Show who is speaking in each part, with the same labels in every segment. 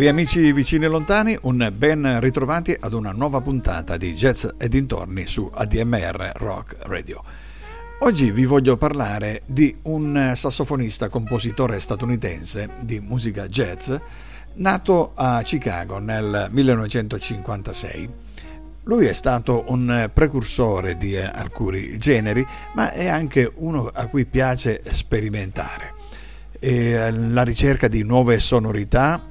Speaker 1: Cari amici vicini e lontani, un ben ritrovati ad una nuova puntata di Jazz e dintorni su ADMR Rock Radio. Oggi vi voglio parlare di un sassofonista compositore statunitense di musica jazz nato a Chicago nel 1956. Lui è stato un precursore di alcuni generi, ma è anche uno a cui piace sperimentare. E la ricerca di nuove sonorità,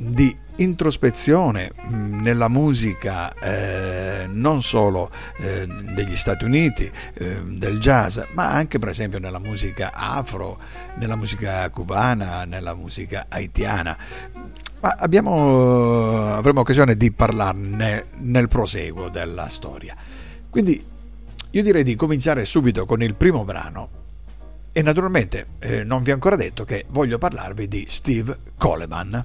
Speaker 1: di introspezione mm, nella musica eh, non solo eh, degli Stati Uniti, eh, del jazz, ma anche per esempio nella musica afro, nella musica cubana, nella musica haitiana. Ma abbiamo, avremo occasione di parlarne nel proseguo della storia. Quindi io direi di cominciare subito con il primo brano. E naturalmente eh, non vi ho ancora detto che voglio parlarvi di Steve Coleman.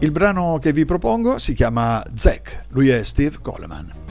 Speaker 1: Il brano che vi propongo si chiama Zack, lui è Steve Coleman.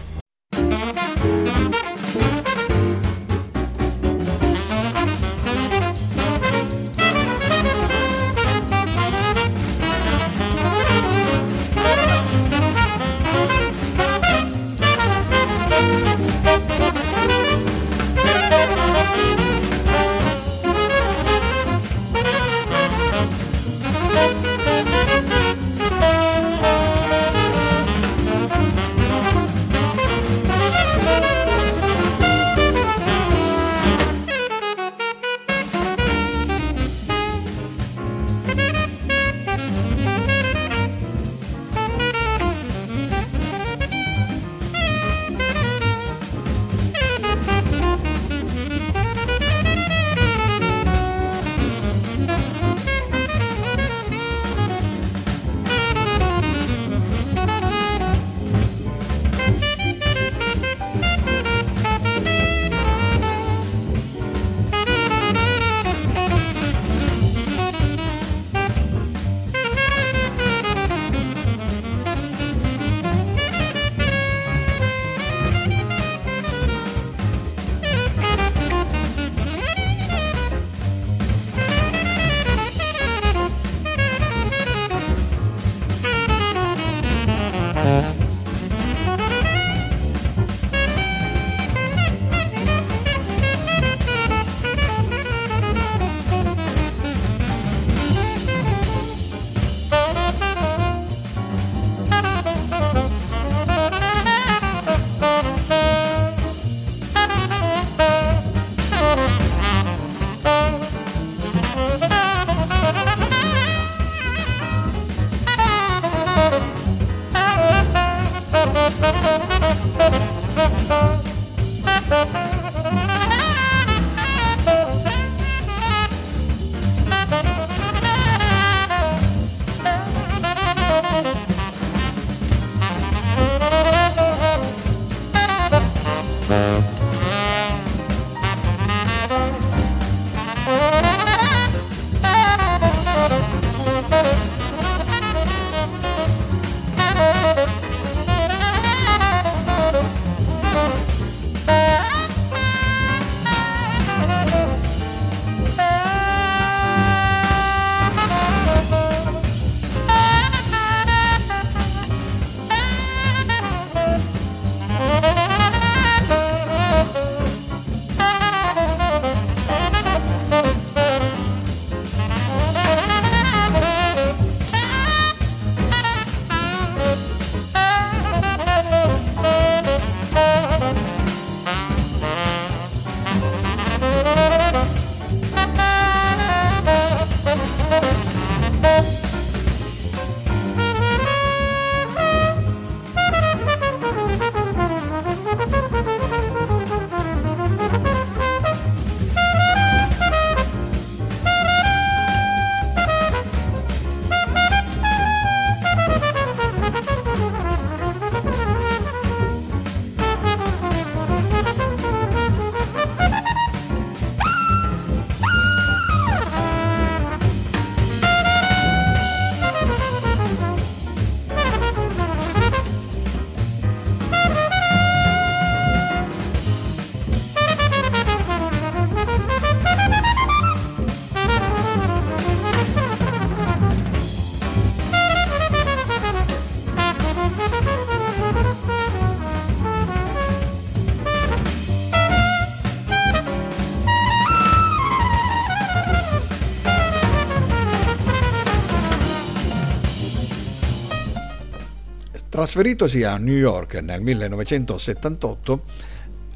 Speaker 1: Trasferitosi a New York nel 1978,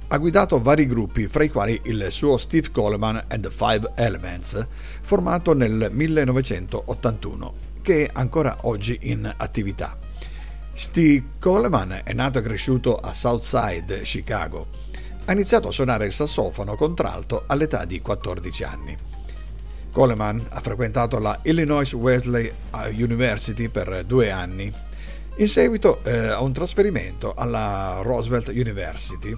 Speaker 1: ha guidato vari gruppi, fra i quali il suo Steve Coleman and the Five Elements, formato nel 1981, che è ancora oggi in attività. Steve Coleman è nato e cresciuto a Southside, Chicago. Ha iniziato a suonare il sassofono contralto all'età di 14 anni. Coleman ha frequentato la Illinois Wesley University per due anni, in seguito eh, a un trasferimento alla Roosevelt University.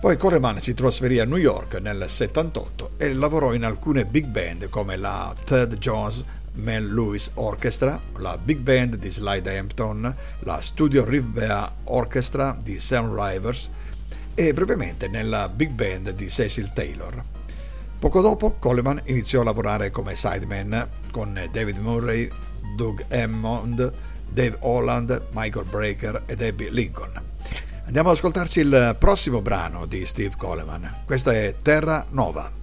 Speaker 1: Poi Coleman si trasferì a New York nel 78 e lavorò in alcune big band come la Ted Jones Mel Lewis Orchestra, la Big Band di Slide Hampton, la Studio Rivera Orchestra di Sam Rivers e brevemente nella Big Band di Cecil Taylor. Poco dopo Coleman iniziò a lavorare come sideman con David Murray, Doug Hammond, Dave Holland, Michael Breaker e Debbie Lincoln. Andiamo ad ascoltarci il prossimo brano di Steve Coleman. Questa è Terra Nova.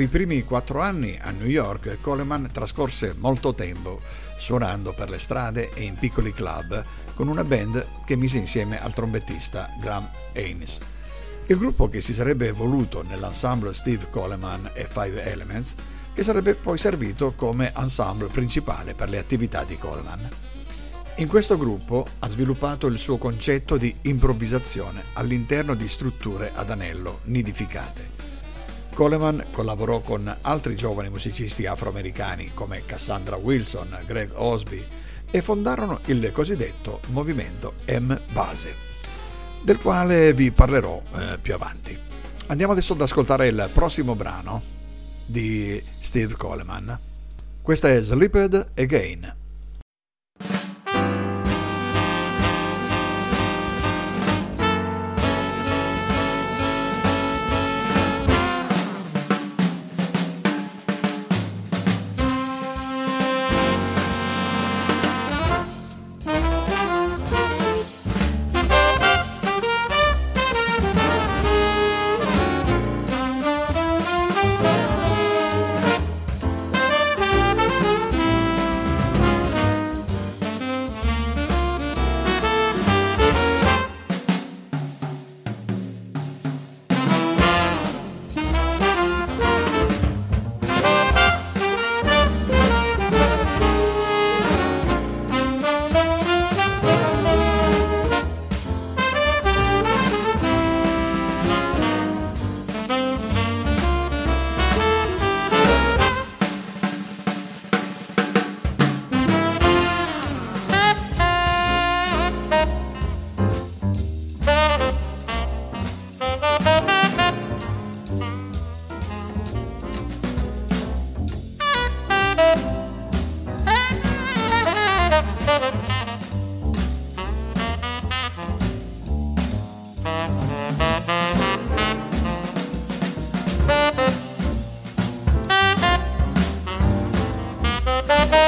Speaker 1: Per i primi quattro anni a New York Coleman trascorse molto tempo suonando per le strade e in piccoli club con una band che mise insieme al trombettista Graham Haynes. Il gruppo che si sarebbe evoluto nell'ensemble Steve Coleman e Five Elements, che sarebbe poi servito come ensemble principale per le attività di Coleman. In questo gruppo ha sviluppato il suo concetto di improvvisazione all'interno di strutture ad anello nidificate. Coleman collaborò con altri giovani musicisti afroamericani come Cassandra Wilson, Greg Osby e fondarono il cosiddetto movimento M-Base, del quale vi parlerò eh, più avanti. Andiamo adesso ad ascoltare il prossimo brano di Steve Coleman. Questa è Slipped Again. Bye.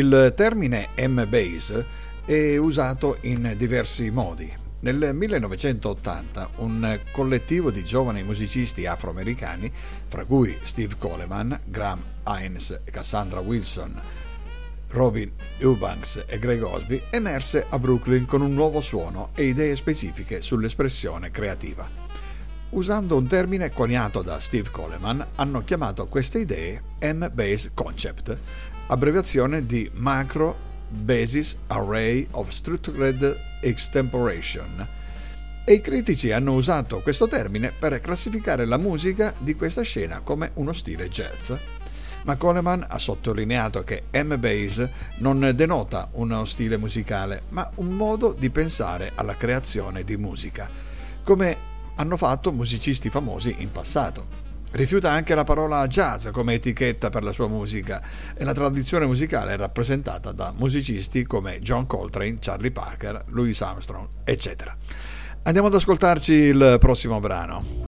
Speaker 1: Il termine M-Bass è usato in diversi modi. Nel 1980 un collettivo di giovani musicisti afroamericani, fra cui Steve Coleman, Graham Hines Cassandra Wilson, Robin Eubanks e Greg Osby, emerse a Brooklyn con un nuovo suono e idee specifiche sull'espressione creativa. Usando un termine coniato da Steve Coleman, hanno chiamato queste idee M-Base Concept, abbreviazione di Macro Basis Array of Structured Extemporation. E i critici hanno usato questo termine per classificare la musica di questa scena come uno stile jazz. Ma Coleman ha sottolineato che M-Bass non denota uno stile musicale, ma un modo di pensare alla creazione di musica, come hanno fatto musicisti famosi in passato. Rifiuta anche la parola jazz come etichetta per la sua musica e la tradizione musicale è rappresentata da musicisti come John Coltrane, Charlie Parker, Louis Armstrong, eccetera. Andiamo ad ascoltarci il prossimo brano.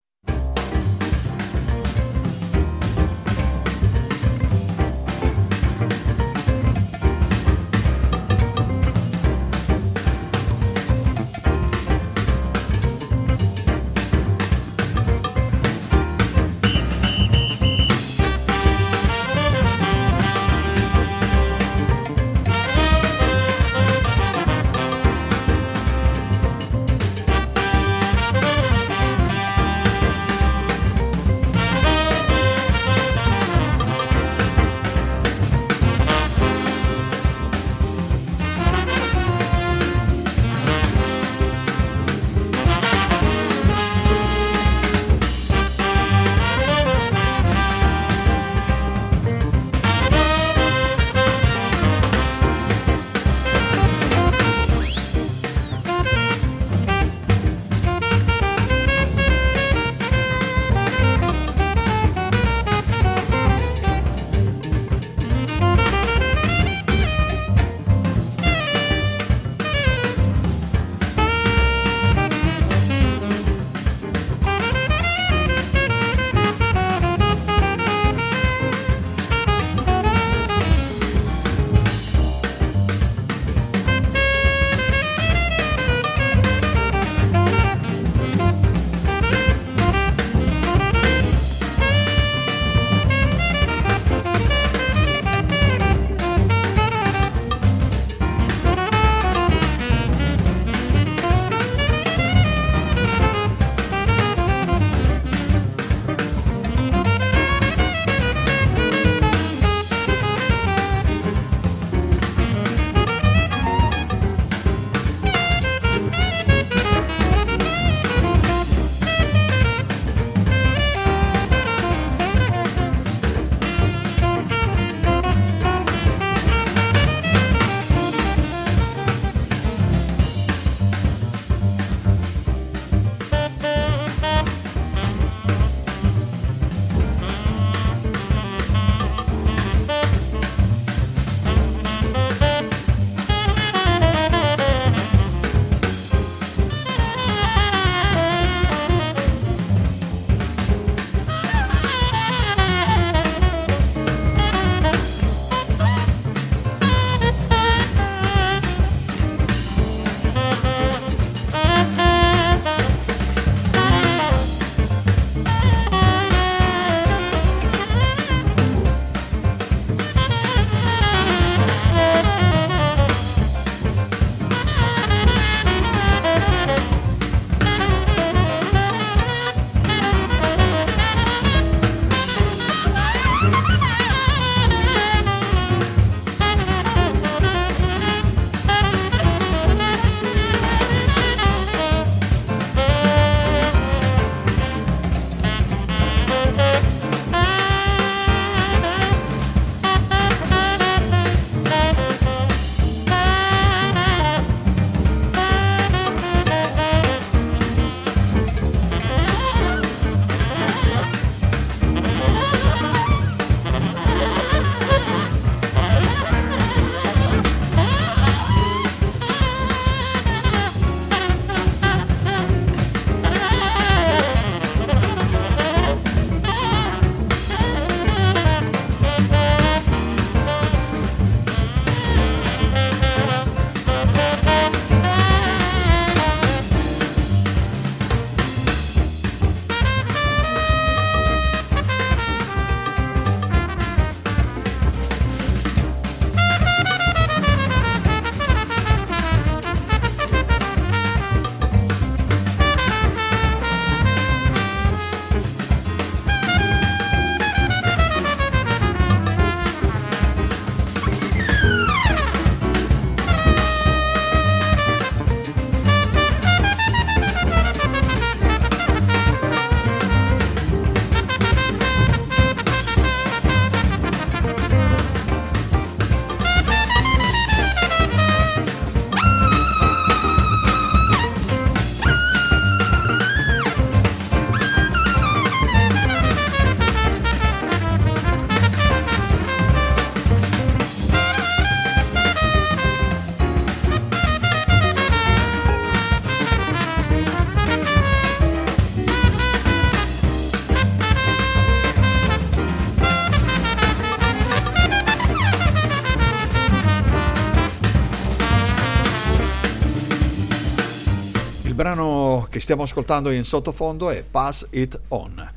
Speaker 1: Stiamo ascoltando in sottofondo è Pass It On.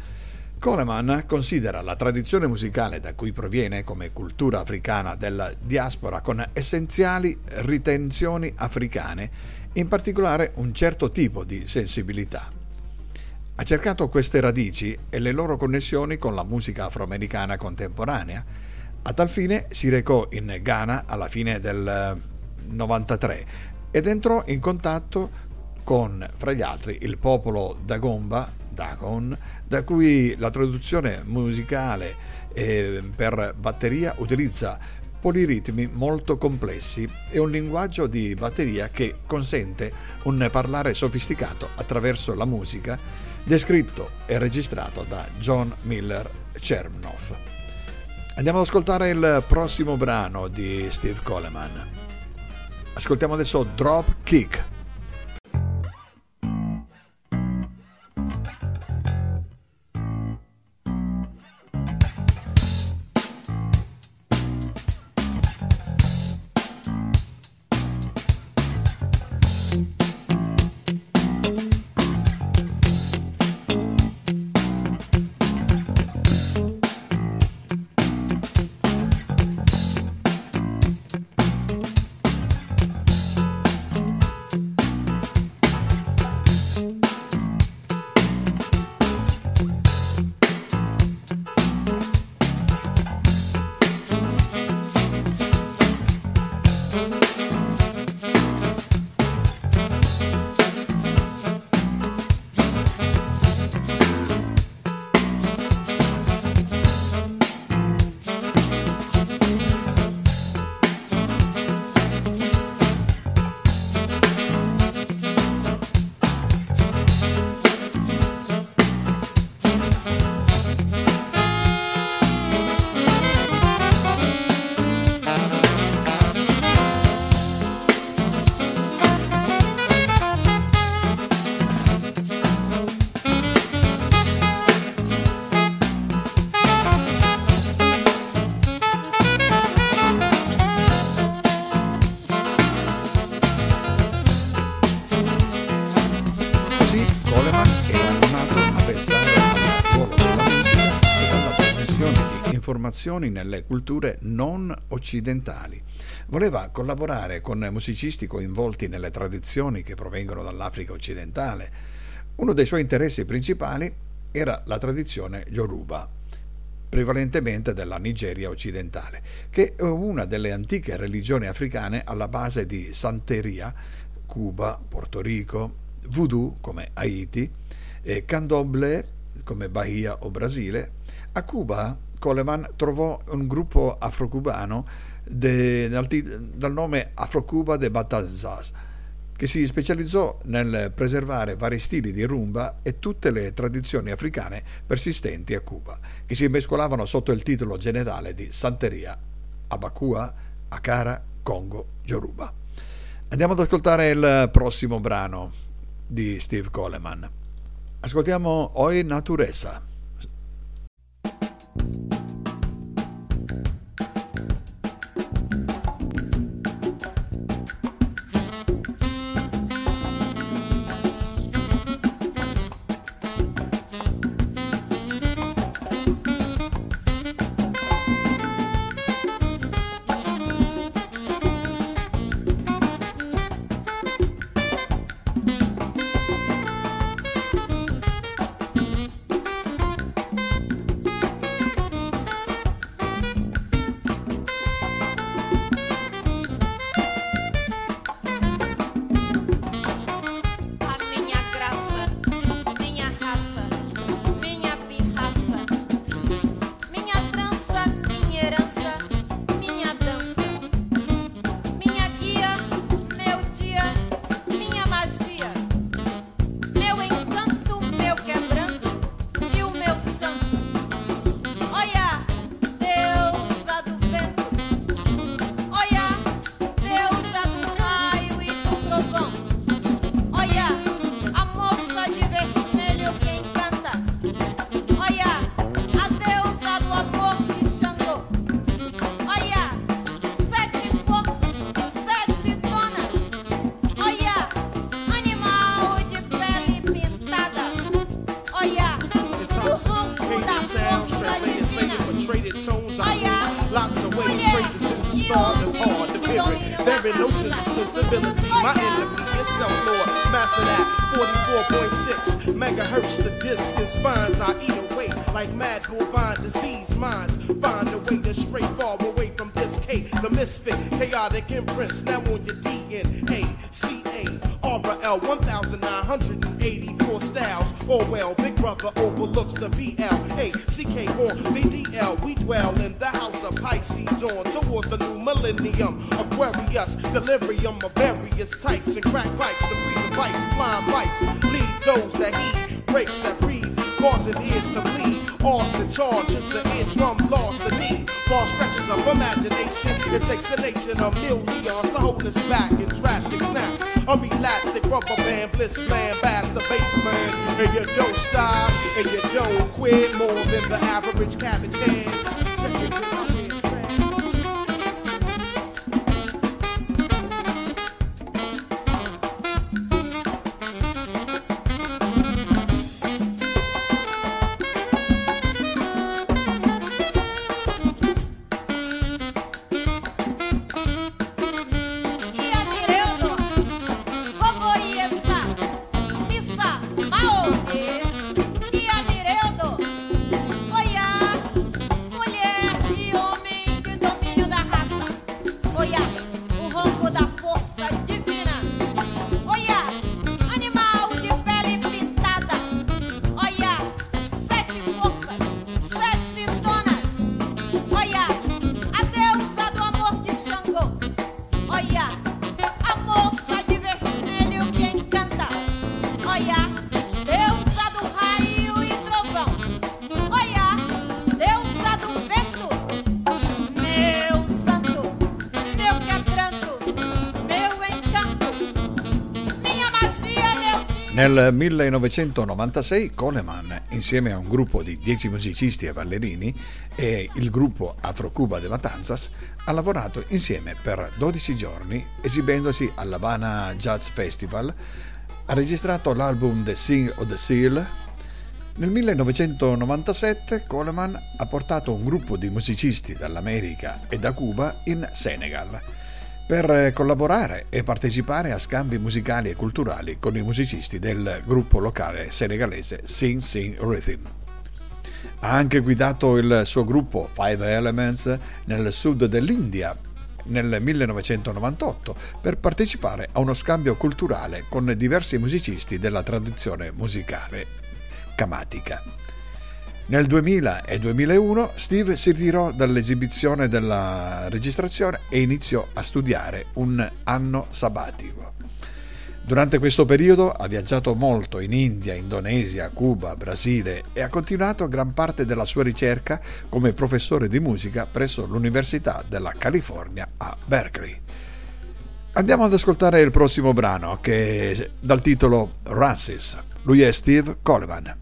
Speaker 1: Coleman considera la tradizione musicale da cui proviene come cultura africana della diaspora con essenziali ritenzioni africane, in particolare un certo tipo di sensibilità. Ha cercato queste radici e le loro connessioni con la musica afroamericana contemporanea. A tal fine si recò in Ghana alla fine del 93 ed entrò in contatto con, fra gli altri, il popolo Dagomba Dagon, da cui la traduzione musicale eh, per batteria utilizza poliritmi molto complessi e un linguaggio di batteria che consente un parlare sofisticato attraverso la musica, descritto e registrato da John Miller Chernoff. Andiamo ad ascoltare il prossimo brano di Steve Coleman. Ascoltiamo adesso Drop Kick. Informazioni nelle culture non occidentali. Voleva collaborare con musicisti coinvolti nelle tradizioni che provengono dall'Africa occidentale. Uno dei suoi interessi principali era la tradizione Yoruba, prevalentemente della Nigeria occidentale, che è una delle antiche religioni africane alla base di Santeria, Cuba, Porto Rico, Voodoo come Haiti, e Candomblé come Bahia o Brasile. A Cuba Coleman trovò un gruppo afrocubano de, dal, dal, nome Afrocuba de Batazaz, che si specializzò nel preservare vari stili di rumba e tutte le tradizioni africane persistenti a Cuba, che si mescolavano sotto il titolo generale di Santeria, Abakua, Akara, Congo, Yoruba. Andiamo ad ascoltare il prossimo brano di Steve Coleman. Ascoltiamo Oi Naturesa.
Speaker 2: Aquarius, delirium of various types and crack pipes. The free vice, blind bites. Lead those that heed, breaks that breathe, causing ears to bleed. Arson charges, an eardrum larceny. Far stretches of imagination. It takes a nation of millions to hold us back in drastic snaps. I'm elastic, rubber band, bliss bland, bass the baseman. And you don't stop, and you don't quit more than the average cabbage hands.
Speaker 1: Nel 1996 Coleman, insieme a un gruppo di 10 musicisti e ballerini e il gruppo Afro-Cuba de Matanzas, ha lavorato insieme per 12 giorni esibendosi all'Havana Jazz Festival, ha registrato l'album The Sing of the Seal. Nel 1997 Coleman ha portato un gruppo di musicisti dall'America e da Cuba in Senegal per collaborare e partecipare a scambi musicali e culturali con i musicisti del gruppo locale senegalese Sing Sing Rhythm. Ha anche guidato il suo gruppo Five Elements nel sud dell'India nel 1998 per partecipare a uno scambio culturale con diversi musicisti della tradizione musicale camatica. Nel 2000 e 2001 Steve si ritirò dall'esibizione della registrazione e iniziò a studiare un anno sabbatico. Durante questo periodo ha viaggiato molto in India, Indonesia, Cuba, Brasile e ha continuato gran parte della sua ricerca come professore di musica presso l'Università della California a Berkeley. Andiamo ad ascoltare il prossimo brano che dal titolo Rancis. Lui è Steve Coleman.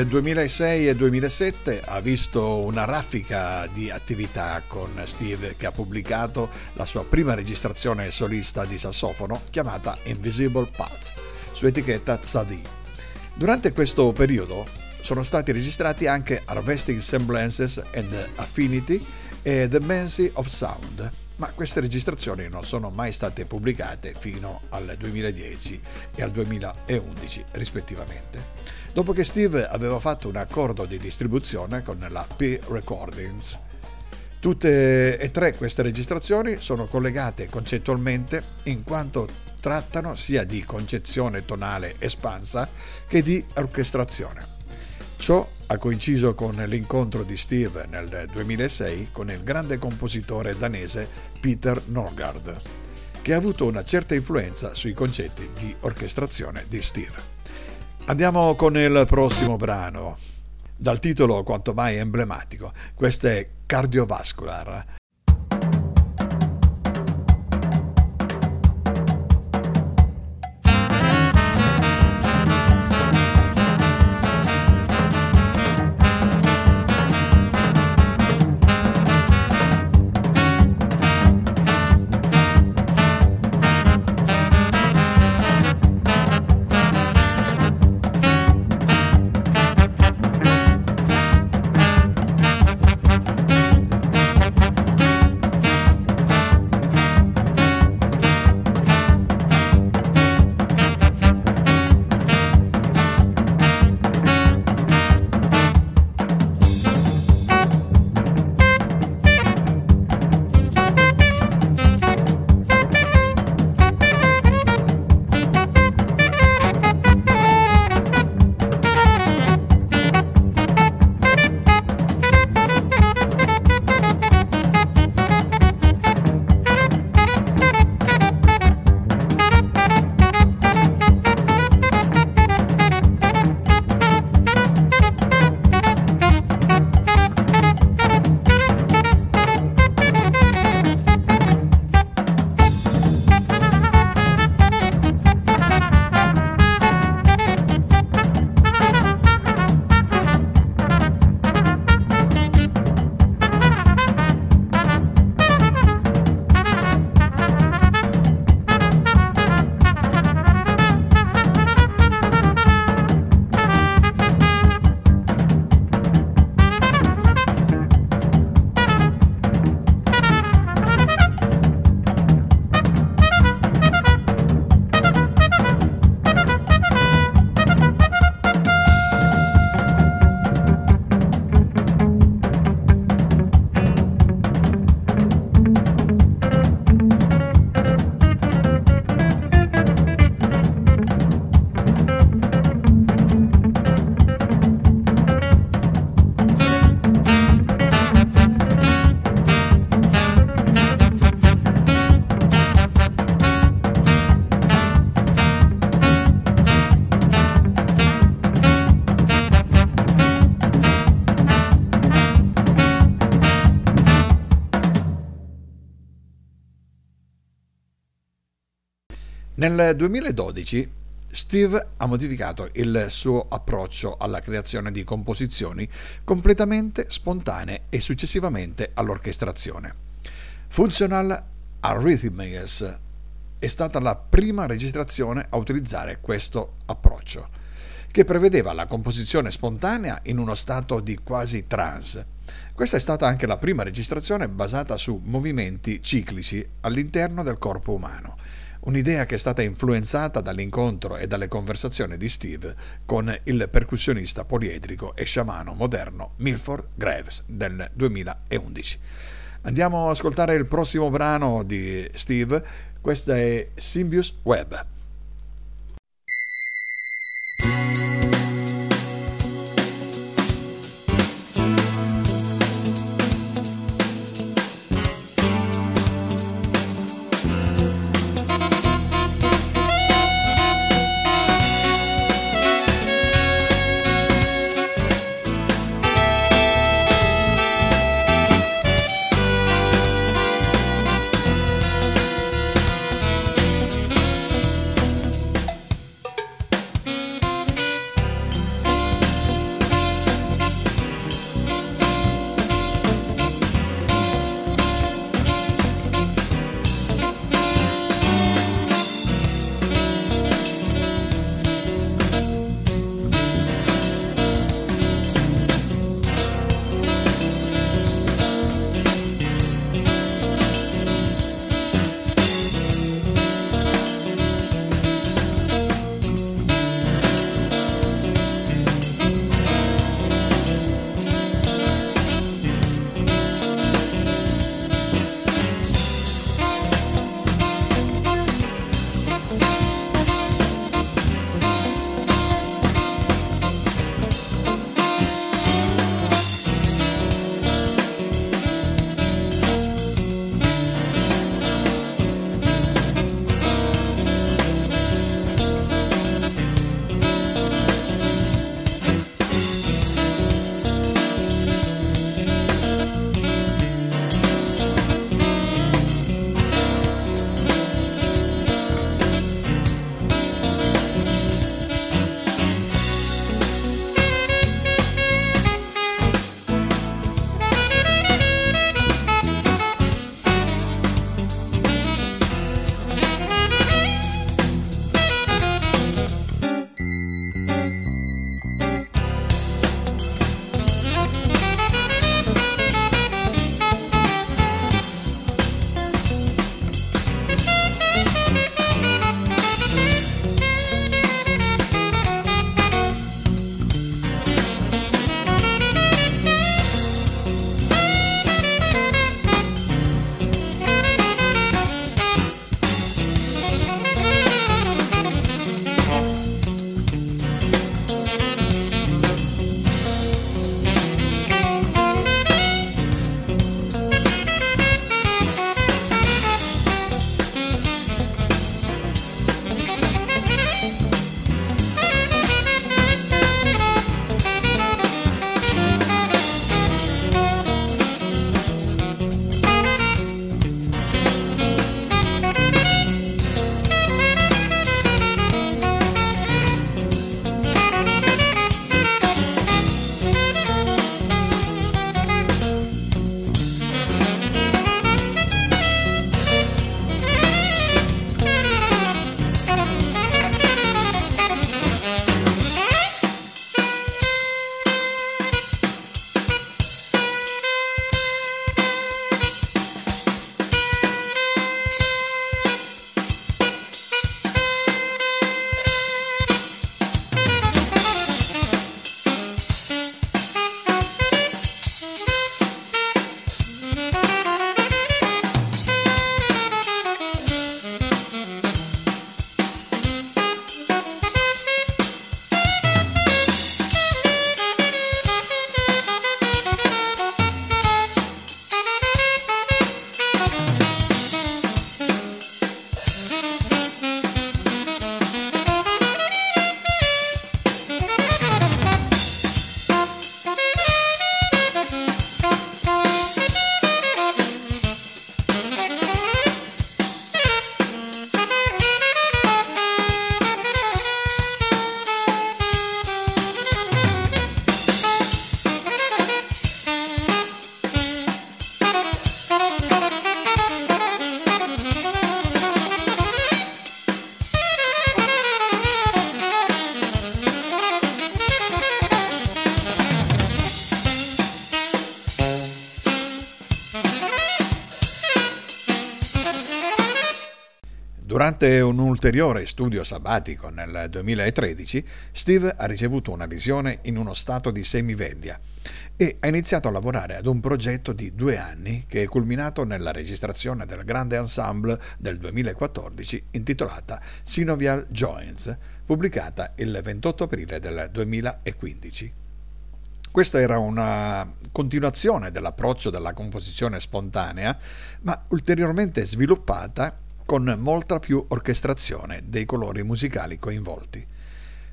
Speaker 1: Il 2006 e 2007 ha visto una raffica di attività con Steve che ha pubblicato la sua prima registrazione solista di sassofono chiamata Invisible Paths su etichetta Tzadi. Durante questo periodo sono stati registrati anche Harvesting Semblances and Affinity e The Mancy of Sound, ma queste registrazioni non sono mai state pubblicate fino al 2010 e al 2011 rispettivamente dopo che Steve aveva fatto un accordo di distribuzione con la P Recordings. Tutte e tre queste registrazioni sono collegate concettualmente in quanto trattano sia di concezione tonale espansa che di orchestrazione. Ciò ha coinciso con l'incontro di Steve nel 2006 con il grande compositore danese Peter Norgard, che ha avuto una certa influenza sui concetti di orchestrazione di Steve. Andiamo con il prossimo brano. Dal titolo quanto mai emblematico, questo è Cardiovascular. Nel 2012 Steve ha modificato il suo approccio alla creazione di composizioni completamente spontanee e successivamente all'orchestrazione. Functional Arrhythmias è stata la prima registrazione a utilizzare questo approccio, che prevedeva la composizione spontanea in uno stato di quasi trance. Questa è stata anche la prima registrazione basata su movimenti ciclici all'interno del corpo umano un'idea che è stata influenzata dall'incontro e dalle conversazioni di Steve con il percussionista poliedrico e sciamano moderno Milford Graves del 2011. Andiamo ad ascoltare il prossimo brano di Steve, questo è Symbius Web. Durante un ulteriore studio sabbatico nel 2013, Steve ha ricevuto una visione in uno stato di semiveglia e ha iniziato a lavorare ad un progetto di due anni che è culminato nella registrazione del grande ensemble del 2014 intitolata Synovial Joints, pubblicata il 28 aprile del 2015. Questa era una continuazione dell'approccio della composizione spontanea, ma ulteriormente sviluppata con molta più orchestrazione dei colori musicali coinvolti.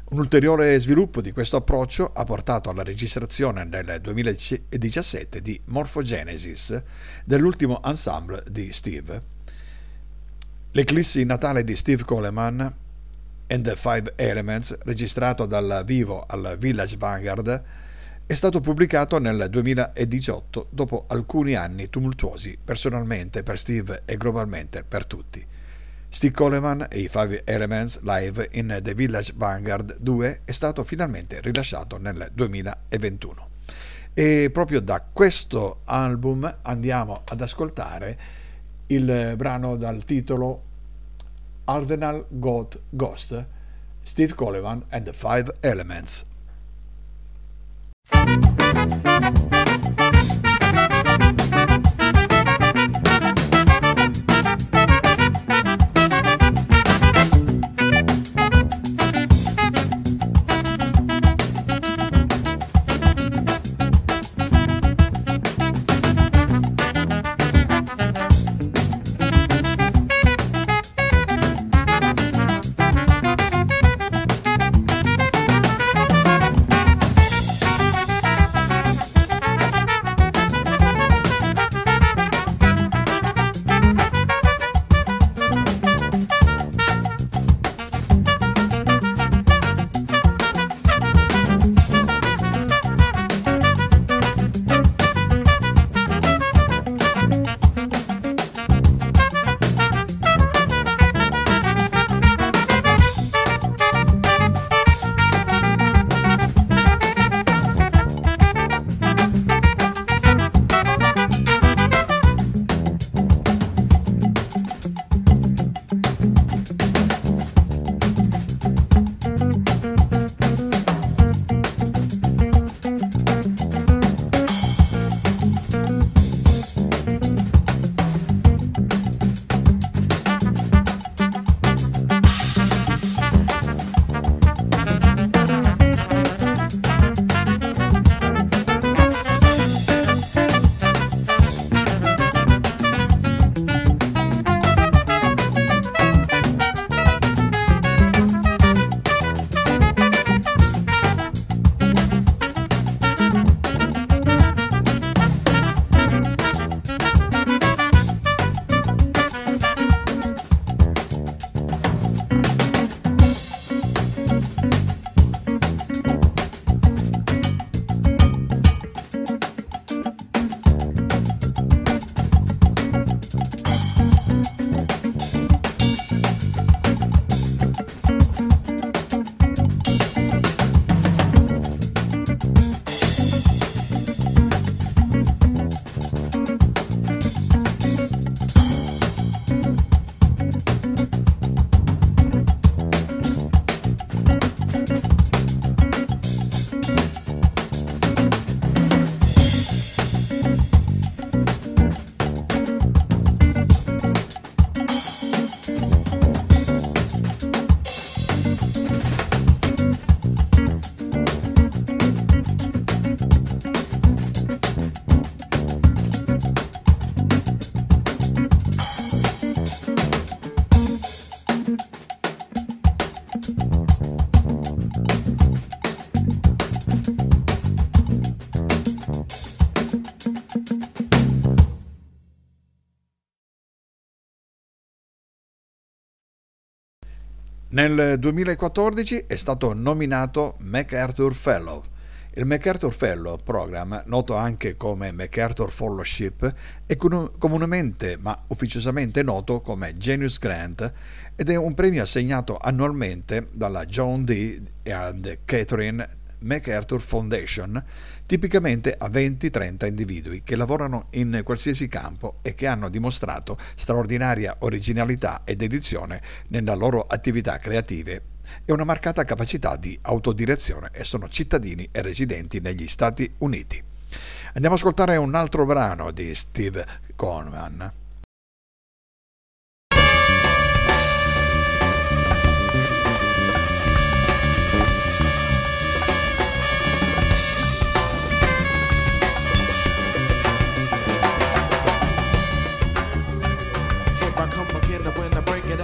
Speaker 1: Un ulteriore sviluppo di questo approccio ha portato alla registrazione nel 2017 di Morphogenesis, dell'ultimo ensemble di Steve. L'eclissi natale di Steve Coleman and the Five Elements, registrato dal vivo al Village Vanguard, è stato pubblicato nel 2018 dopo alcuni anni tumultuosi personalmente per Steve e globalmente per tutti. Steve Coleman e i Five Elements live in The Village Vanguard 2 è stato finalmente rilasciato nel 2021. E proprio da questo album andiamo ad ascoltare il brano dal titolo Ardenal God Ghost, Steve Coleman and the Five Elements. Ha ha. Nel 2014 è stato nominato MacArthur Fellow. Il MacArthur Fellow Program, noto anche come MacArthur Fellowship, è comunemente ma ufficiosamente noto come Genius Grant ed è un premio assegnato annualmente dalla John D. and Catherine MacArthur Foundation, tipicamente a 20-30 individui che lavorano in qualsiasi campo e che hanno dimostrato straordinaria originalità ed edizione nella loro attività creative e una marcata capacità di autodirezione e sono cittadini e residenti negli Stati Uniti. Andiamo ad ascoltare un altro brano di Steve Coleman.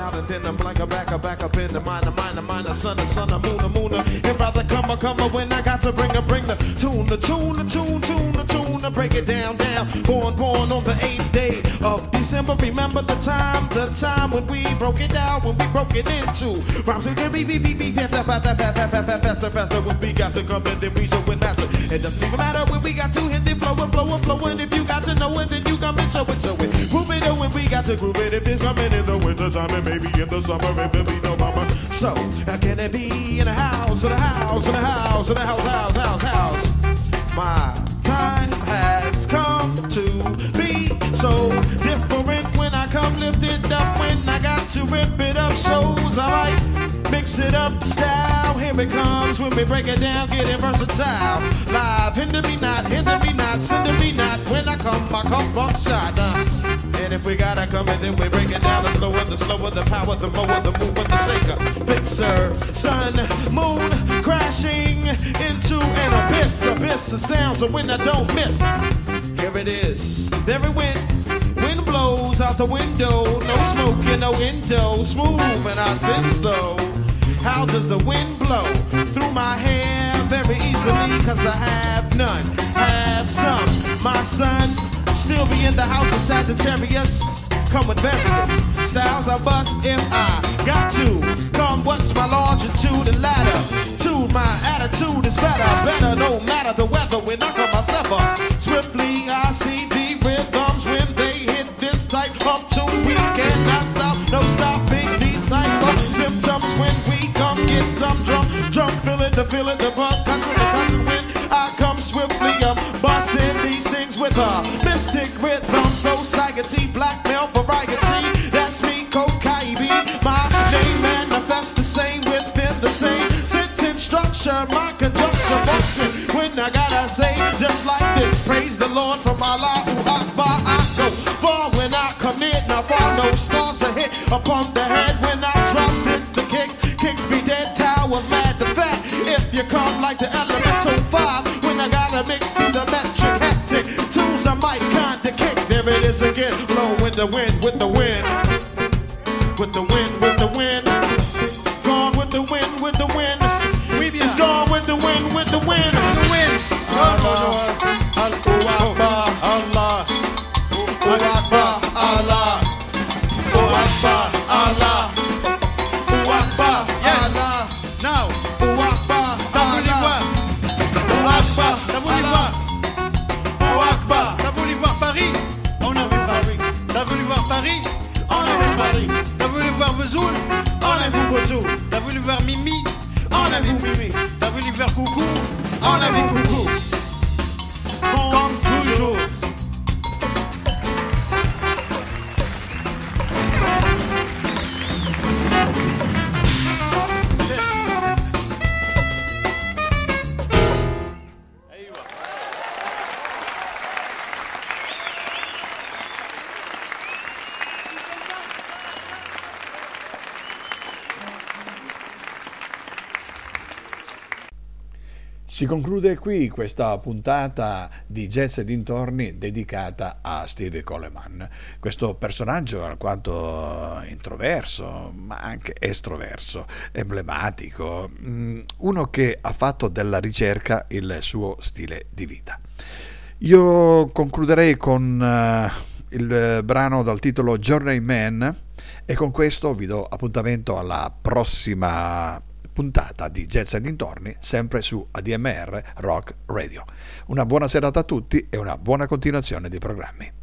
Speaker 2: Out and then I'm like a back a back up in the minor, minor, minor, son, the son, the moon, the moon. And rather come a come when I got to bring a bring the tune, the tune, the tune, tune, the tune, to break it down, down. Born, born on the eighth day of December. Remember the time, the time when we broke it down, when we broke it into rhymes. And beep, beep, beep, beep, faster, faster, faster, faster, faster, faster. When we got to come and then we show it master. It doesn't even matter when we got to hit the flow and flow and flow. And if you got to know it, then you come and show it, show it. When we got to groove it. If it's coming in the winter time and maybe in the summer, it be no mama. So, how can it be in a house, in a house, in a house, in a house, house, house, house? My time has come to be so different when I come lift it up. When I got to rip it up, shows I like mix it up style. Here it comes when we break it down, getting versatile. Live, hinder me not, hinder me not, send me not. When I come, I come buckshot. Uh. And if we gotta come in, then we break it down. The slower, the slower, the power, the more, the mover, the shaker. Fixer, sun, moon, crashing into an abyss. Abyss of sounds, so when I don't miss. Here it is. There it went. Out the window. No smoke and no indo. Smooth and I sit slow. How does the wind blow through my hair? Very easily, cause I have none. Have some. My son Still be in the house of Sagittarius. Come with various styles I bust if I got to. Come, what's my longitude and ladder? To my attitude is better, better, no matter the weather. When I come myself up swiftly, I see the rhythms come get some drum, drum, feel it, the feeling, the bump, cussing, the cussing when I come swiftly. I'm busting these things with a mystic rhythm, so psychity, blackmail variety. That's me, Kokaibi. My name manifests the same within the same sentence structure. My conjunction function when I gotta say just like this. Praise the Lord from Allah Akbar. I go far when I near. Now far no stars are hit upon the
Speaker 3: on a
Speaker 1: conclude qui questa puntata di Jazz e dintorni dedicata a Stevie Coleman, questo personaggio alquanto introverso, ma anche estroverso, emblematico, mm, uno che ha fatto della ricerca il suo stile di vita. Io concluderei con eh, il brano dal titolo Journeyman e con questo vi do appuntamento alla prossima puntata di Jazz e dintorni, sempre su ADMR Rock Radio. Una buona serata a tutti e una buona continuazione di programmi.